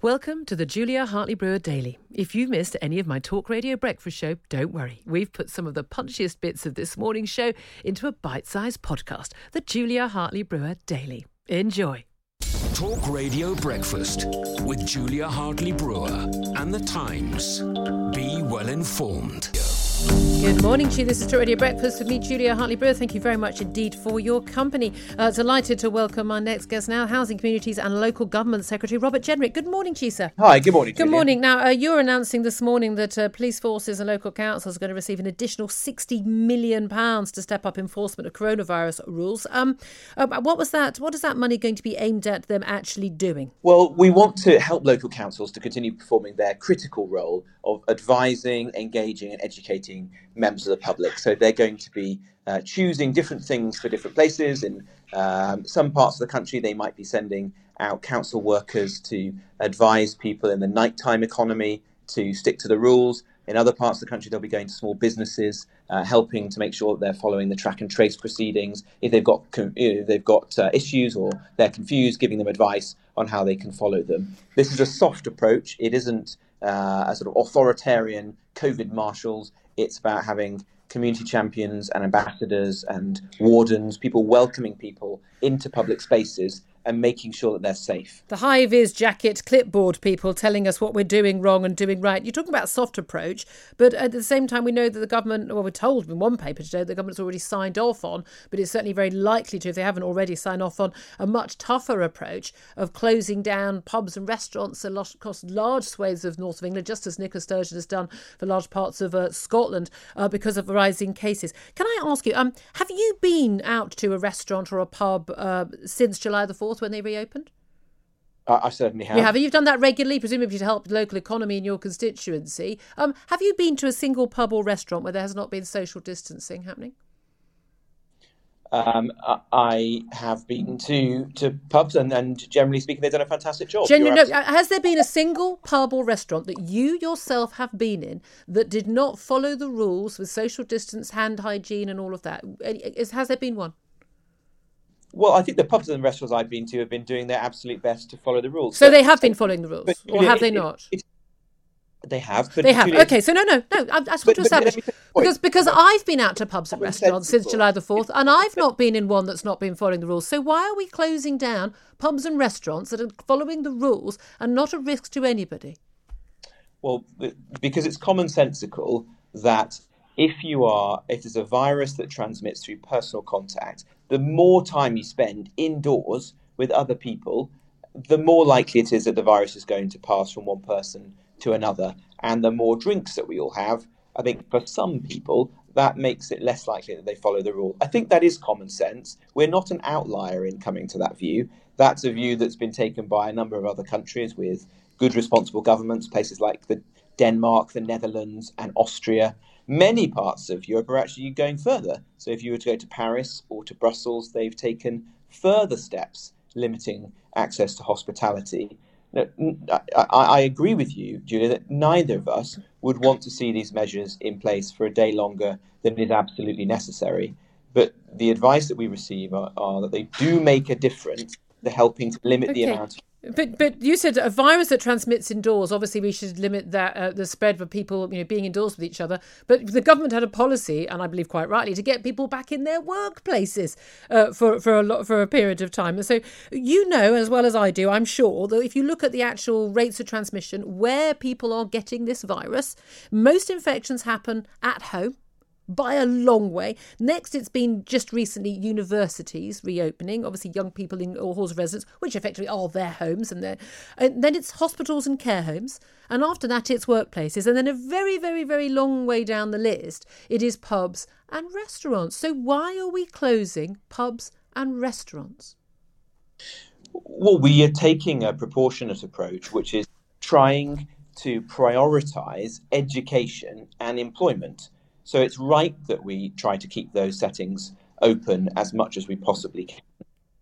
Welcome to the Julia Hartley Brewer Daily. If you've missed any of my talk radio breakfast show, don't worry. We've put some of the punchiest bits of this morning's show into a bite sized podcast, the Julia Hartley Brewer Daily. Enjoy. Talk Radio Breakfast with Julia Hartley Brewer and The Times. Be well informed. Good morning to you. This is Talk Radio Breakfast with me, Julia Hartley Brewer. Thank you very much indeed for your company. Uh, delighted to welcome our next guest now, Housing Communities and Local Government Secretary Robert Jenrick. Good morning to you, sir. Hi, good morning. Good Julia. morning. Now, uh, you're announcing this morning that uh, police forces and local councils are going to receive an additional £60 million to step up enforcement of coronavirus rules. Um, uh, what was that? What is that money going to be aimed at them actually doing? Well, we want to help local councils to continue performing their critical role of advising, engaging, and educating members of the public. So they're going to be uh, choosing different things for different places. In um, some parts of the country, they might be sending out council workers to advise people in the nighttime economy to stick to the rules. In other parts of the country, they'll be going to small businesses, uh, helping to make sure that they're following the track and trace proceedings. If they've got if they've got uh, issues or they're confused, giving them advice on how they can follow them. This is a soft approach. It isn't uh, a sort of authoritarian COVID marshals. It's about having community champions and ambassadors and wardens, people welcoming people into public spaces and making sure that they're safe. The high vis jacket clipboard people telling us what we're doing wrong and doing right. You're talking about soft approach, but at the same time, we know that the government, well, we're told in one paper today, the government's already signed off on, but it's certainly very likely to, if they haven't already signed off on, a much tougher approach of closing down pubs and restaurants across large swathes of north of England, just as Nicola Sturgeon has done for large parts of uh, Scotland uh, because of rising cases. Can I ask you, um, have you been out to a restaurant or a pub uh, since July the 4th? When they reopened? I, I certainly have. You have. You've done that regularly, presumably to help the local economy in your constituency. Um, have you been to a single pub or restaurant where there has not been social distancing happening? Um, I have been to, to pubs, and, and generally speaking, they've done a fantastic job. Genuinely, no, has there been a single pub or restaurant that you yourself have been in that did not follow the rules with social distance, hand hygiene, and all of that? Has there been one? Well, I think the pubs and restaurants I've been to have been doing their absolute best to follow the rules. So but, they have been following the rules, but, or have they not? It, it, they have. But they have. Okay, so no, no, no. I, I just want to establish because because I've been out to pubs and restaurants since July the fourth, and I've not been in one that's not been following the rules. So why are we closing down pubs and restaurants that are following the rules and not a risk to anybody? Well, because it's commonsensical that if you are, if there's a virus that transmits through personal contact, the more time you spend indoors with other people, the more likely it is that the virus is going to pass from one person to another. And the more drinks that we all have, I think for some people, that makes it less likely that they follow the rule. I think that is common sense. We're not an outlier in coming to that view. That's a view that's been taken by a number of other countries with good, responsible governments, places like the Denmark, the Netherlands, and Austria. Many parts of Europe are actually going further. So if you were to go to Paris or to Brussels, they've taken further steps limiting access to hospitality. Now, I, I agree with you, Julia, that neither of us would want to see these measures in place for a day longer than is absolutely necessary. But the advice that we receive are, are that they do make a difference. They're helping to limit okay. the amount of But but you said a virus that transmits indoors. Obviously, we should limit that uh, the spread of people you know being indoors with each other. But the government had a policy, and I believe quite rightly, to get people back in their workplaces uh, for for a lot for a period of time. And so you know as well as I do, I'm sure that if you look at the actual rates of transmission where people are getting this virus, most infections happen at home by a long way. Next, it's been just recently universities reopening, obviously young people in halls of residence, which effectively are their homes, and, and then it's hospitals and care homes, and after that it's workplaces, and then a very, very, very long way down the list, it is pubs and restaurants. So why are we closing pubs and restaurants? Well, we are taking a proportionate approach, which is trying to prioritise education and employment. So it's right that we try to keep those settings open as much as we possibly can.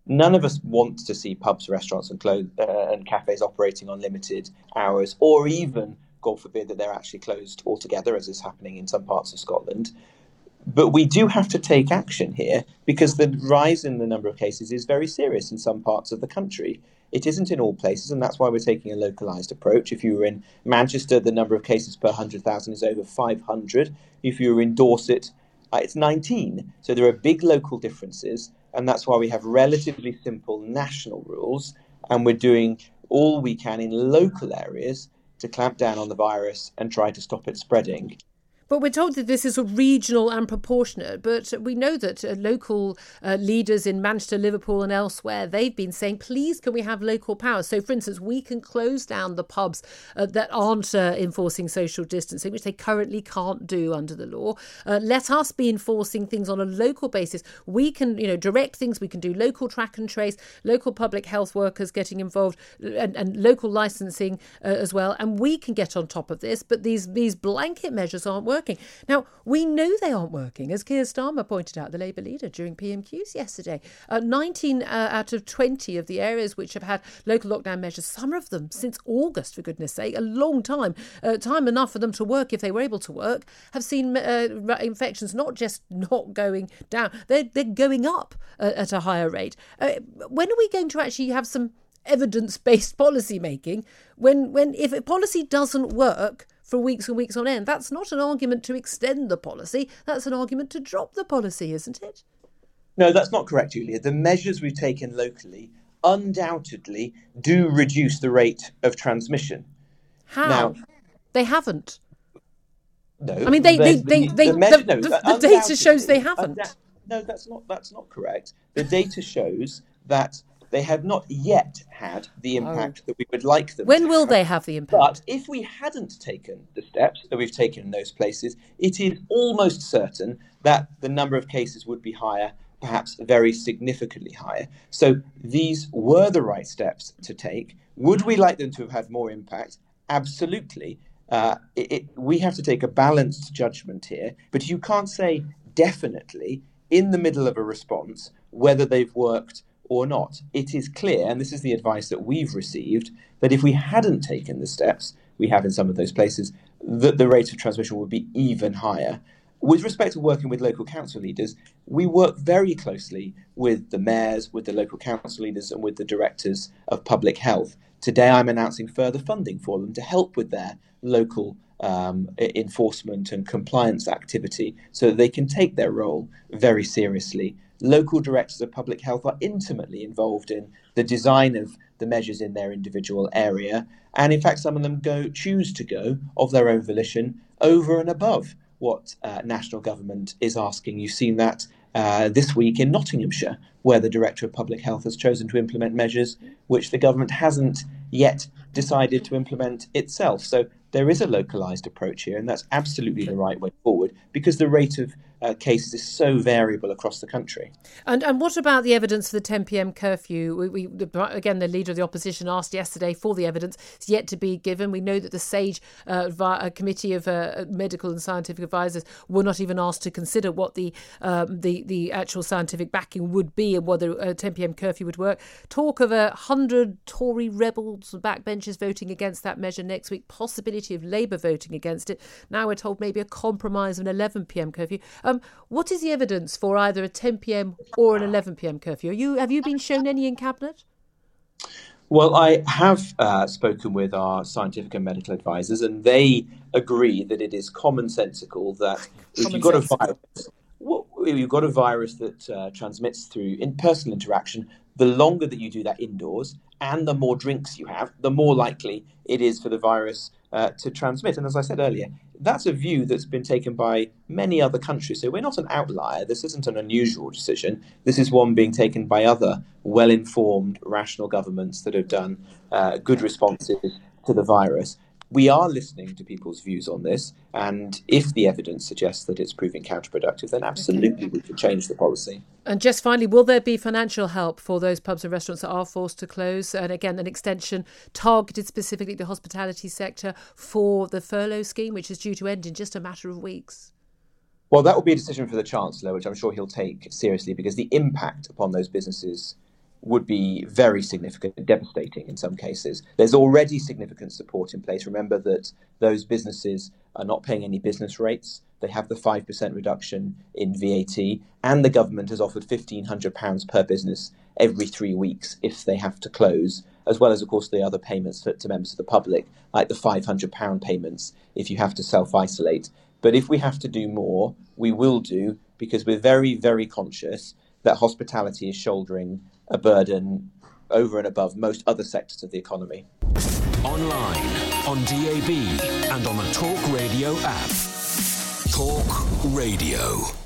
None of us want to see pubs, restaurants, and, clo- uh, and cafes operating on limited hours, or even, God forbid, that they're actually closed altogether, as is happening in some parts of Scotland. But we do have to take action here because the rise in the number of cases is very serious in some parts of the country. It isn't in all places, and that's why we're taking a localized approach. If you were in Manchester, the number of cases per 100,000 is over 500. If you were in Dorset, uh, it's 19. So there are big local differences, and that's why we have relatively simple national rules, and we're doing all we can in local areas to clamp down on the virus and try to stop it spreading. But we're told that this is regional and proportionate. But we know that uh, local uh, leaders in Manchester, Liverpool, and elsewhere they've been saying, please, can we have local power? So, for instance, we can close down the pubs uh, that aren't uh, enforcing social distancing, which they currently can't do under the law. Uh, let us be enforcing things on a local basis. We can, you know, direct things. We can do local track and trace, local public health workers getting involved, and, and local licensing uh, as well. And we can get on top of this. But these these blanket measures aren't working working. Now, we know they aren't working, as Keir Starmer pointed out, the Labour leader, during PMQs yesterday. Uh, 19 uh, out of 20 of the areas which have had local lockdown measures, some of them since August, for goodness sake, a long time, uh, time enough for them to work if they were able to work, have seen uh, infections not just not going down, they're, they're going up uh, at a higher rate. Uh, when are we going to actually have some evidence based policy making when when if a policy doesn't work for weeks and weeks on end. That's not an argument to extend the policy, that's an argument to drop the policy, isn't it? No, that's not correct, Julia. The measures we've taken locally undoubtedly do reduce the rate of transmission. How? Now, they haven't. No. I mean, they, they, they, the, they, the, measure, no, the, the data shows they haven't. no, that's not that's not correct. The data shows that they have not yet had the oh. impact oh. that we would like them. When will have. they have the impact? But if we hadn't taken the steps that we've taken in those places, it is almost certain that the number of cases would be higher, perhaps very significantly higher. So these were the right steps to take. Would we like them to have had more impact? Absolutely. Uh, it, it, we have to take a balanced judgment here, but you can't say definitely in the middle of a response whether they've worked or not. It is clear, and this is the advice that we've received, that if we hadn't taken the steps we have in some of those places, that the rate of transmission would be even higher. With respect to working with local council leaders, we work very closely with the mayors, with the local council leaders, and with the directors of public health. Today, I'm announcing further funding for them to help with their local um, enforcement and compliance activity so that they can take their role very seriously local directors of public health are intimately involved in the design of the measures in their individual area. And in fact, some of them go choose to go of their own volition over and above what uh, national government is asking. You've seen that uh, this week in Nottinghamshire, where the Director of Public Health has chosen to implement measures which the government hasn't yet decided to implement itself. So there is a localized approach here, and that's absolutely the right way forward because the rate of uh, cases is so variable across the country. And and what about the evidence for the 10 p.m. curfew? We, we, again, the leader of the opposition asked yesterday for the evidence. It's yet to be given. We know that the SAGE uh, a committee of uh, medical and scientific advisors were not even asked to consider what the um, the the actual scientific backing would be and whether a 10 p.m. curfew would work. Talk of a hundred Tory rebels backbenchers voting against that measure next week. Possibility of Labour voting against it. Now we're told maybe a compromise of an 11 p.m. curfew. Um, what is the evidence for either a 10 p.m. or an 11 p.m. curfew? Are you have you been shown any in cabinet? Well, I have uh, spoken with our scientific and medical advisors, and they agree that it is commonsensical that if you've got a virus, you've got a virus that uh, transmits through in personal interaction, the longer that you do that indoors and the more drinks you have, the more likely it is for the virus uh, to transmit. And as I said earlier, that's a view that's been taken by many other countries. So we're not an outlier. This isn't an unusual decision. This is one being taken by other well informed, rational governments that have done uh, good responses to the virus we are listening to people's views on this, and if the evidence suggests that it's proving counterproductive, then absolutely okay. we could change the policy. And just finally, will there be financial help for those pubs and restaurants that are forced to close? And again, an extension targeted specifically the hospitality sector for the furlough scheme, which is due to end in just a matter of weeks. Well, that will be a decision for the Chancellor, which I'm sure he'll take seriously because the impact upon those businesses would be very significant devastating in some cases. There's already significant support in place. Remember that those businesses are not paying any business rates. They have the 5% reduction in VAT, and the government has offered £1,500 per business every three weeks if they have to close, as well as, of course, the other payments to, to members of the public, like the £500 payments if you have to self isolate. But if we have to do more, we will do because we're very, very conscious that hospitality is shouldering a burden over and above most other sectors of the economy. Online, on DAB, and on the Talk Radio app. Talk Radio.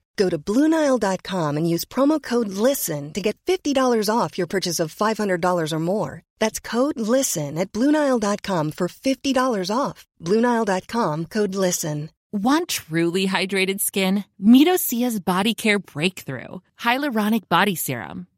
Go to Bluenile.com and use promo code LISTEN to get $50 off your purchase of $500 or more. That's code LISTEN at Bluenile.com for $50 off. Bluenile.com code LISTEN. Want truly hydrated skin? Meet Osea's Body Care Breakthrough Hyaluronic Body Serum.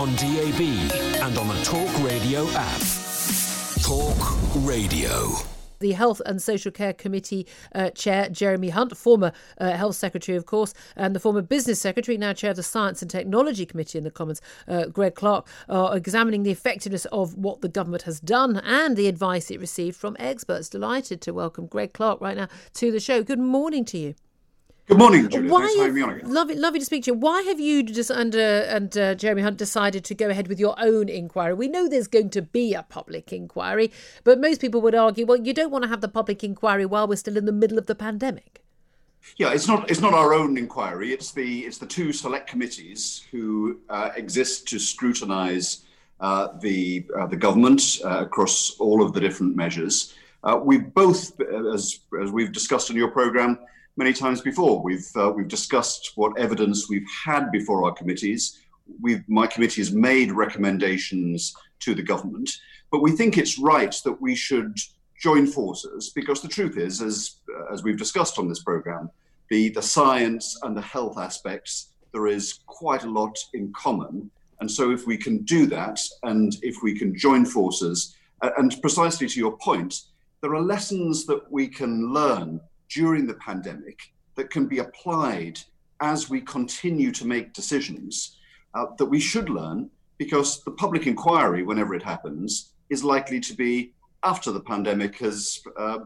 on DAB, and on the Talk Radio app. Talk Radio the Health and Social Care Committee uh, Chair, Jeremy Hunt, former uh, Health Secretary, of course, and the former Business Secretary, now Chair of the Science and Technology Committee in the Commons, uh, Greg Clark, are examining the effectiveness of what the government has done and the advice it received from experts. Delighted to welcome Greg Clark right now to the show. Good morning to you. Good morning, Julia. Why Thanks for having me on again. Lovely, lovely to speak to you. Why have you just and uh, and uh, Jeremy Hunt decided to go ahead with your own inquiry? We know there's going to be a public inquiry, but most people would argue, well, you don't want to have the public inquiry while we're still in the middle of the pandemic. Yeah, it's not it's not our own inquiry. It's the it's the two select committees who uh, exist to scrutinise uh, the uh, the government uh, across all of the different measures. we've both, as as we've discussed in your programme many times before. We've uh, we've discussed what evidence we've had before our committees. We've my committee has made recommendations to the government, but we think it's right that we should join forces because the truth is, as uh, as we've discussed on this program, the the science and the health aspects there is quite a lot in common. And so, if we can do that, and if we can join forces, and precisely to your point, there are lessons that we can learn during the pandemic that can be applied as we continue to make decisions uh, that we should learn because the public inquiry, whenever it happens, is likely to be after the pandemic has uh,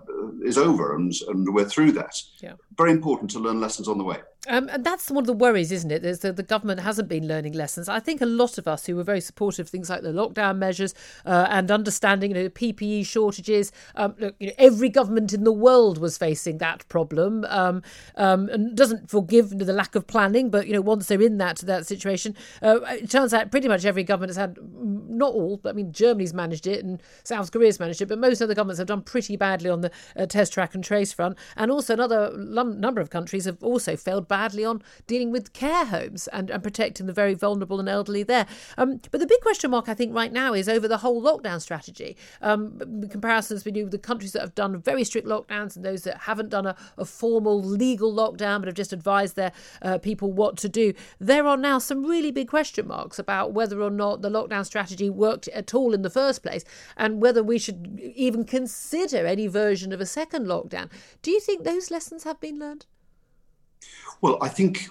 is over and, and we're through that. Yeah. Very important to learn lessons on the way. Um, and that's one of the worries, isn't it? Is that the government hasn't been learning lessons. I think a lot of us who were very supportive of things like the lockdown measures uh, and understanding you know, PPE shortages. Um, look, you know, every government in the world was facing that problem, um, um, and doesn't forgive the lack of planning. But you know, once they're in that that situation, uh, it turns out pretty much every government has had, mm, not all, but I mean, Germany's managed it and South Korea's managed it, but most other governments have done pretty badly on the uh, test, track, and trace front, and also another number of countries have also failed badly on dealing with care homes and, and protecting the very vulnerable and elderly there. Um, but the big question mark, I think, right now is over the whole lockdown strategy. Um, comparisons with the countries that have done very strict lockdowns and those that haven't done a, a formal legal lockdown but have just advised their uh, people what to do. There are now some really big question marks about whether or not the lockdown strategy worked at all in the first place and whether we should even consider any version of a second lockdown. Do you think those lessons have been learned? Well, I think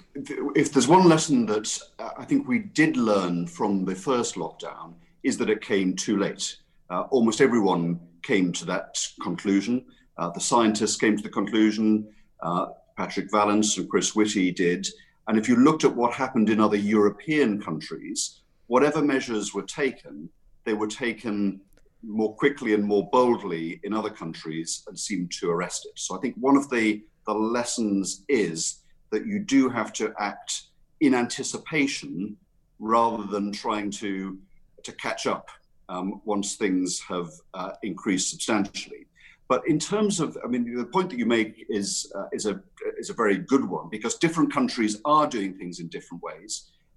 if there's one lesson that uh, I think we did learn from the first lockdown is that it came too late. Uh, almost everyone came to that conclusion. Uh, the scientists came to the conclusion. Uh, Patrick Vallance and Chris Whitty did. And if you looked at what happened in other European countries, whatever measures were taken, they were taken more quickly and more boldly in other countries and seemed to arrest it. So I think one of the, the lessons is that you do have to act in anticipation rather than trying to to catch up um, once things have uh, increased substantially. But in terms of, I mean, the point that you make is uh, is a is a very good one because different countries are doing things in different ways,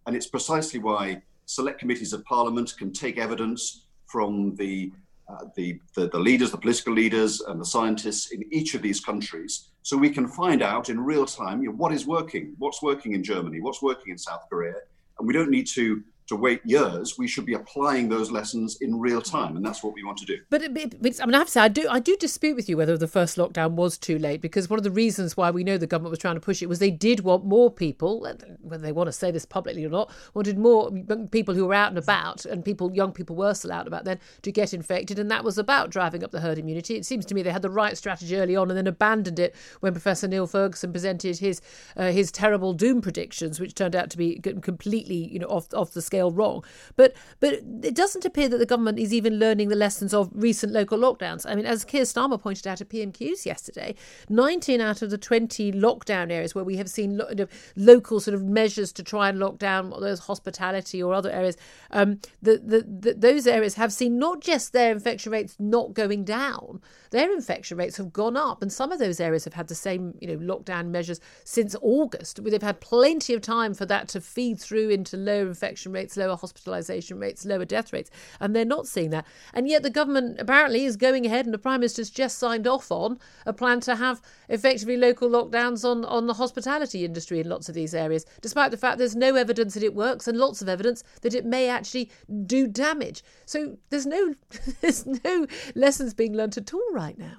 and it's precisely why select committees of parliament can take evidence from the uh, the, the, the leaders, the political leaders, and the scientists in each of these countries, so we can find out in real time you know, what is working, what's working in Germany, what's working in South Korea, and we don't need to to wait years. We should be applying those lessons in real time, and that's what we want to do. But, it, but I mean, I have to say, I do, I do dispute with you whether the first lockdown was too late because one of the reasons why we know the government was trying to push it was they did want more people, whether they want to say this publicly or not, wanted more people who were out and about, and people, young people were still out and about then, to get infected, and that was about driving up the herd immunity. It seems to me they had the right strategy early on and then abandoned it when Professor Neil Ferguson presented his uh, his terrible doom predictions, which turned out to be completely, you know, off off the scale scale wrong. But but it doesn't appear that the government is even learning the lessons of recent local lockdowns. I mean, as Keir Starmer pointed out at PMQs yesterday, 19 out of the 20 lockdown areas where we have seen lo- local sort of measures to try and lock down those hospitality or other areas, um, the, the, the, those areas have seen not just their infection rates not going down, their infection rates have gone up. And some of those areas have had the same, you know, lockdown measures since August. They've had plenty of time for that to feed through into lower infection rates, lower hospitalisation rates, lower death rates. And they're not seeing that. And yet the government apparently is going ahead, and the Prime Minister's just signed off on a plan to have effectively local lockdowns on, on the hospitality industry in lots of these areas, despite the fact there's no evidence that it works and lots of evidence that it may actually do damage. So there's no there's no lessons being learnt at all right now.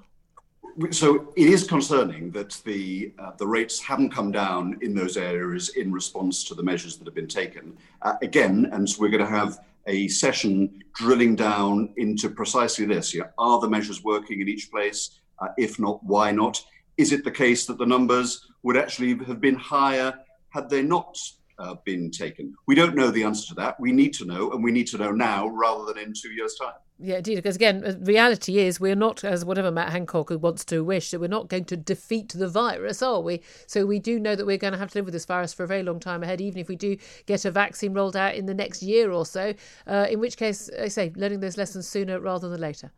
So it is concerning that the uh, the rates haven't come down in those areas in response to the measures that have been taken. Uh, again, and so we're going to have a session drilling down into precisely this. Yeah, are the measures working in each place? Uh, if not, why not? Is it the case that the numbers would actually have been higher had they not uh, been taken? We don't know the answer to that. We need to know, and we need to know now rather than in two years' time. Yeah, indeed. Because again, reality is we're not, as whatever Matt Hancock wants to wish, that we're not going to defeat the virus, are we? So we do know that we're going to have to live with this virus for a very long time ahead, even if we do get a vaccine rolled out in the next year or so. Uh, in which case, I say, learning those lessons sooner rather than later.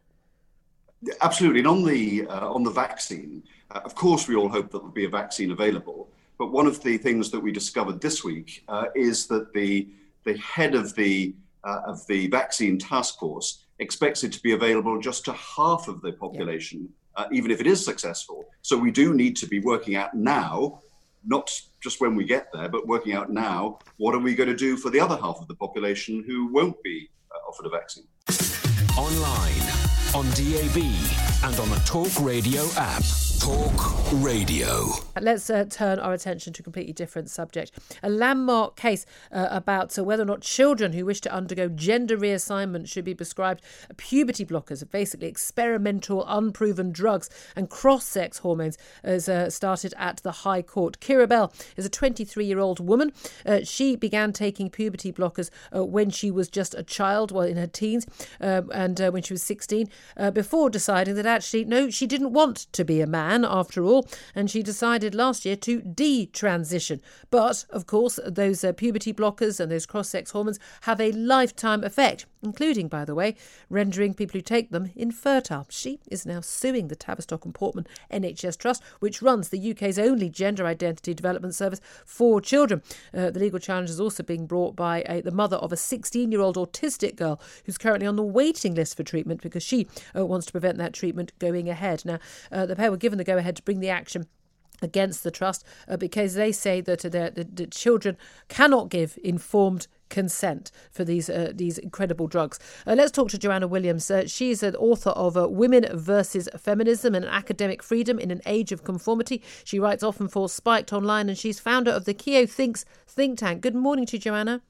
Absolutely. And on the uh, on the vaccine, uh, of course, we all hope that there'll be a vaccine available. But one of the things that we discovered this week uh, is that the the head of the uh, of the vaccine task force expects it to be available just to half of the population, yeah. uh, even if it is successful. So we do need to be working out now not just when we get there, but working out now what are we going to do for the other half of the population who won't be uh, offered a vaccine. Online, on DAB, and on the Talk Radio app. Talk Radio. Let's uh, turn our attention to a completely different subject. A landmark case uh, about uh, whether or not children who wish to undergo gender reassignment should be prescribed puberty blockers, basically experimental, unproven drugs and cross sex hormones, has uh, started at the High Court. Keira Bell is a 23 year old woman. Uh, she began taking puberty blockers uh, when she was just a child, well, in her teens, um, and when she was 16, before deciding that actually, no, she didn't want to be a man man, after all, and she decided last year to detransition. But, of course, those uh, puberty blockers and those cross sex hormones have a lifetime effect, including, by the way, rendering people who take them infertile. She is now suing the Tavistock and Portman NHS Trust, which runs the UK's only gender identity development service for children. Uh, the legal challenge is also being brought by a, the mother of a 16 year old autistic girl who's currently on the waiting list for treatment because she uh, wants to prevent that treatment going ahead. Now, uh, the pair were given the go ahead to bring the action against the trust uh, because they say that uh, the, the, children cannot give informed consent for these uh, these incredible drugs. Uh, let's talk to Joanna Williams. Uh, she's an author of uh, Women versus Feminism and Academic Freedom in an Age of Conformity. She writes often for Spiked Online and she's founder of the Keo Thinks think tank. Good morning to you, Joanna.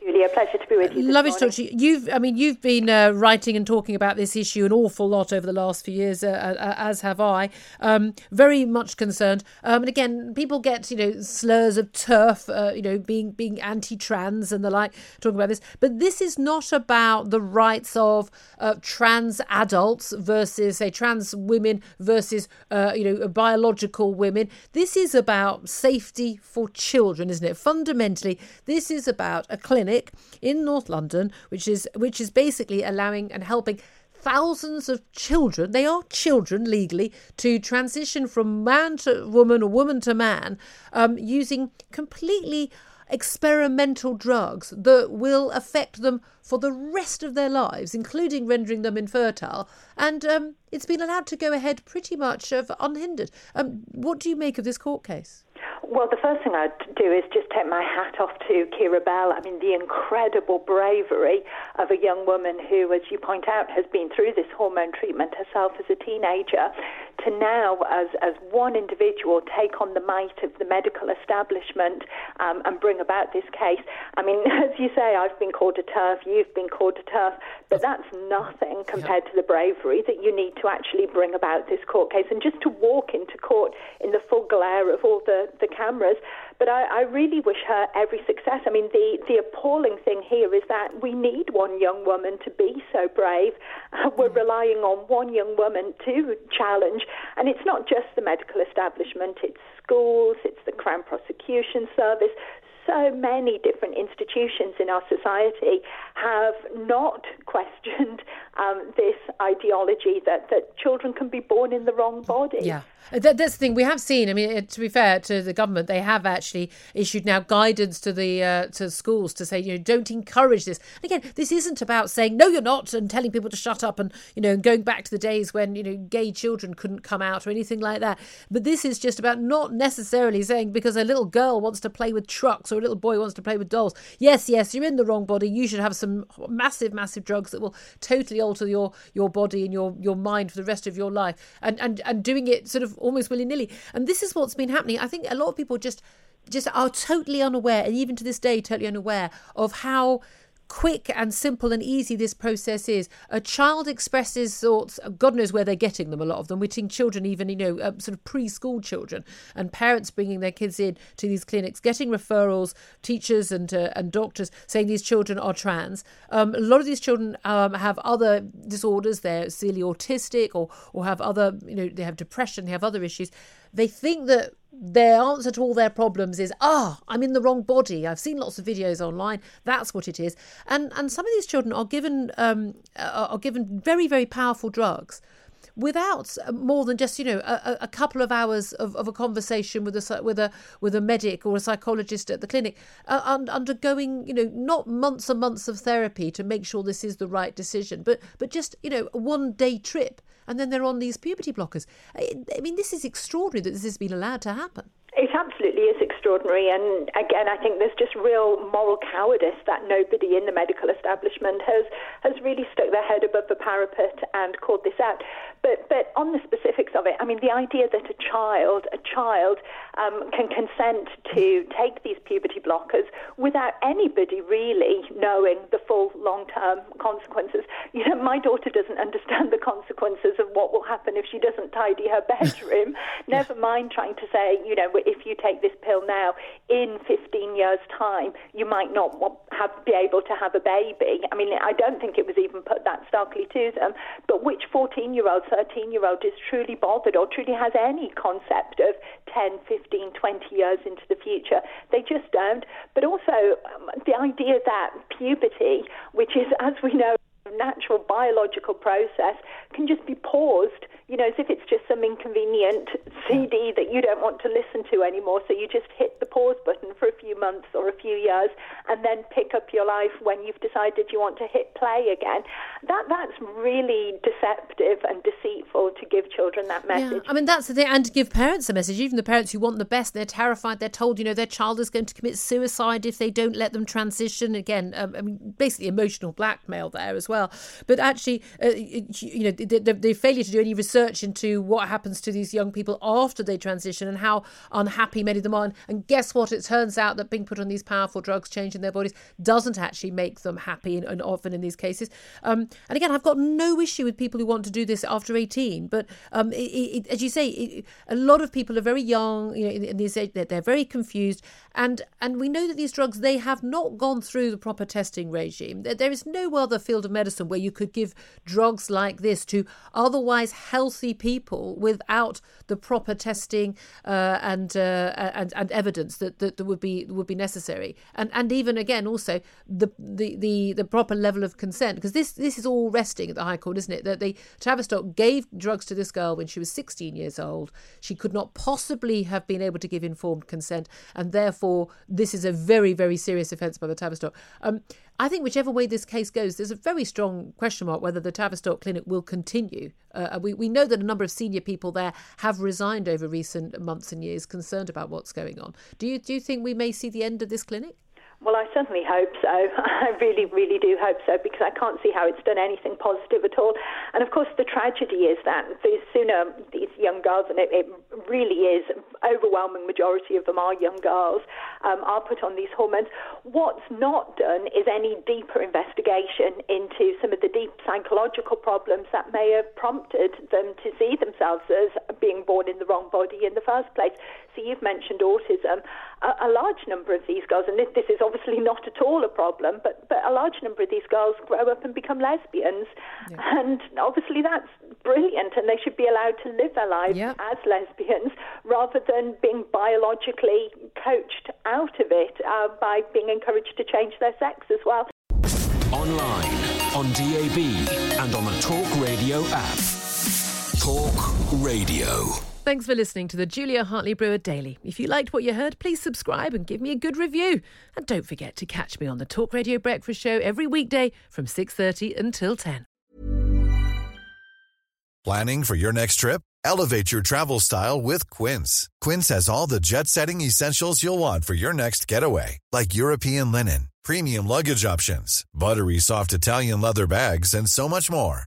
Julia, pleasure to be with you. Lovely to talk to you. You've, I mean, you've been uh, writing and talking about this issue an awful lot over the last few years, uh, uh, as have I. Um, very much concerned. Um, and again, people get you know slurs of TERF, uh, you know, being being anti-trans and the like, talking about this. But this is not about the rights of uh, trans adults versus say trans women versus uh, you know biological women. This is about safety for children, isn't it? Fundamentally, this is about a clinic clinic in North London, which is which is basically allowing and helping thousands of children, they are children legally, to transition from man to woman or woman to man um, using completely experimental drugs that will affect them for the rest of their lives, including rendering them infertile. And um, it's been allowed to go ahead pretty much unhindered. Um, what do you make of this court case? Well, the first thing I'd do is just take my hat off to Keira Bell. I mean, the incredible bravery of a young woman who, as you point out, has been through this hormone treatment herself as a teenager, to now, as, as one individual, take on the might of the medical establishment um, and bring about this case. I mean, as you say, I've been called a TERF, you've been called a TERF, but that's nothing compared to the bravery that you need to actually bring about this court case and just to walk into court in the full glare of all the, the cameras. But I, I really wish her every success. I mean, the, the appalling thing here is that we need one young woman to be so brave. We're mm. relying on one young woman to challenge. And it's not just the medical establishment, it's schools, it's the Crown Prosecution Service so many different institutions in our society have not questioned um, this ideology that, that children can be born in the wrong body. Yeah. That, that's the thing we have seen. I mean, to be fair to the government, they have actually issued now guidance to the uh, to schools to say, you know, don't encourage this. And again, this isn't about saying no, you're not, and telling people to shut up, and you know, going back to the days when you know gay children couldn't come out or anything like that. But this is just about not necessarily saying because a little girl wants to play with trucks or a little boy wants to play with dolls. Yes, yes, you're in the wrong body. You should have some massive, massive drugs that will totally alter your your body and your your mind for the rest of your life, and and and doing it sort of almost willy nilly. And this is what's been happening. I think a lot of people just just are totally unaware, and even to this day, totally unaware of how quick and simple and easy this process is. A child expresses thoughts, God knows where they're getting them, a lot of them. We're seeing children, even, you know, uh, sort of preschool children, and parents bringing their kids in to these clinics, getting referrals, teachers and, uh, and doctors saying these children are trans. Um, a lot of these children um, have other disorders, they're severely autistic or, or have other, you know, they have depression, they have other issues. They think that their answer to all their problems is ah i'm in the wrong body. I've seen lots of videos online. That's what it is. And and some of these children are given um, are given very very powerful drugs without more than just you know a, a couple of hours of, of, a conversation with a with a with a medic or a psychologist at the clinic uh, undergoing you know not months and months of therapy to make sure this is the right decision but but just you know one day trip and then they're on these puberty blockers. I, I mean, this is extraordinary that this has been allowed to happen. It absolutely is extraordinary. And again, I think there's just real moral cowardice that nobody in the medical establishment has, has really stuck their head above the parapet and called this out. But, but on the specifics of it, I mean, the idea that a child, a child um, can consent to take these puberty blockers without anybody really knowing the full long-term consequences. You know, my daughter doesn't understand the consequences of what will happen if she doesn't tidy her bedroom. Never mind trying to say, you know, if you take this pill now, in 15 years' time, you might not have, be able to have a baby. I mean, I don't think it was even put that starkly to them. But which 14-year-old, 13-year-old is truly bothered or truly has any concept of 10, 15, 20 years into the future? They just don't. But also, um, the idea that puberty, which is, as we know, natural biological process, can just be paused you know, as if it's just some inconvenient CD that you don't want to listen to anymore. So you just hit the pause button for a few months or a few years and then pick up your life when you've decided you want to hit play again. That That's really deceptive and deceitful to give children that message. Yeah, I mean, that's the thing. And to give parents a message, even the parents who want the best, they're terrified. They're told, you know, their child is going to commit suicide if they don't let them transition. Again, um, I mean, basically emotional blackmail there as well. But actually, uh, you know, the, the, the failure to do any research research into what happens to these young people after they transition and how unhappy many of them are. And guess what? It turns out that being put on these powerful drugs, changing their bodies, doesn't actually make them happy, and, and often in these cases. Um, and again, I've got no issue with people who want to do this after 18, but um, it, it, as you say, it, a lot of people are very young, you know, in, in these age, they're, they're very confused, and and we know that these drugs they have not gone through the proper testing regime. There, there is no other field of medicine where you could give drugs like this to otherwise healthy healthy people without the proper testing uh, and, uh, and and evidence that, that, that would be would be necessary, and and even again also the the the, the proper level of consent because this this is all resting at the High Court, isn't it? That the Tavistock gave drugs to this girl when she was 16 years old. She could not possibly have been able to give informed consent, and therefore this is a very very serious offence by the Tavistock. Um, I think whichever way this case goes, there's a very strong question mark whether the Tavistock Clinic will continue. Uh, we, we know that a number of senior people there have resigned over recent months and years, concerned about what's going on. Do you, do you think we may see the end of this clinic? Well, I certainly hope so. I really, really do hope so because I can't see how it's done anything positive at all. And of course, the tragedy is that the sooner these young girls, and it, it really is, overwhelming majority of them are young girls, um, are put on these hormones. What's not done is any deeper investigation into some of the deep psychological problems that may have prompted them to see themselves as being born in the wrong body in the first place. So you've mentioned autism. A, a large number of these girls, and this, this is obviously not at all a problem, but, but a large number of these girls grow up and become lesbians. Yeah. And obviously that's brilliant, and they should be allowed to live their lives yep. as lesbians rather than being biologically coached out of it uh, by being encouraged to change their sex as well. Online, on DAB, and on the Talk Radio app. Talk Radio. Thanks for listening to the Julia Hartley Brewer Daily. If you liked what you heard, please subscribe and give me a good review. And don't forget to catch me on the Talk Radio Breakfast Show every weekday from 6:30 until 10. Planning for your next trip? Elevate your travel style with Quince. Quince has all the jet-setting essentials you'll want for your next getaway, like European linen, premium luggage options, buttery soft Italian leather bags, and so much more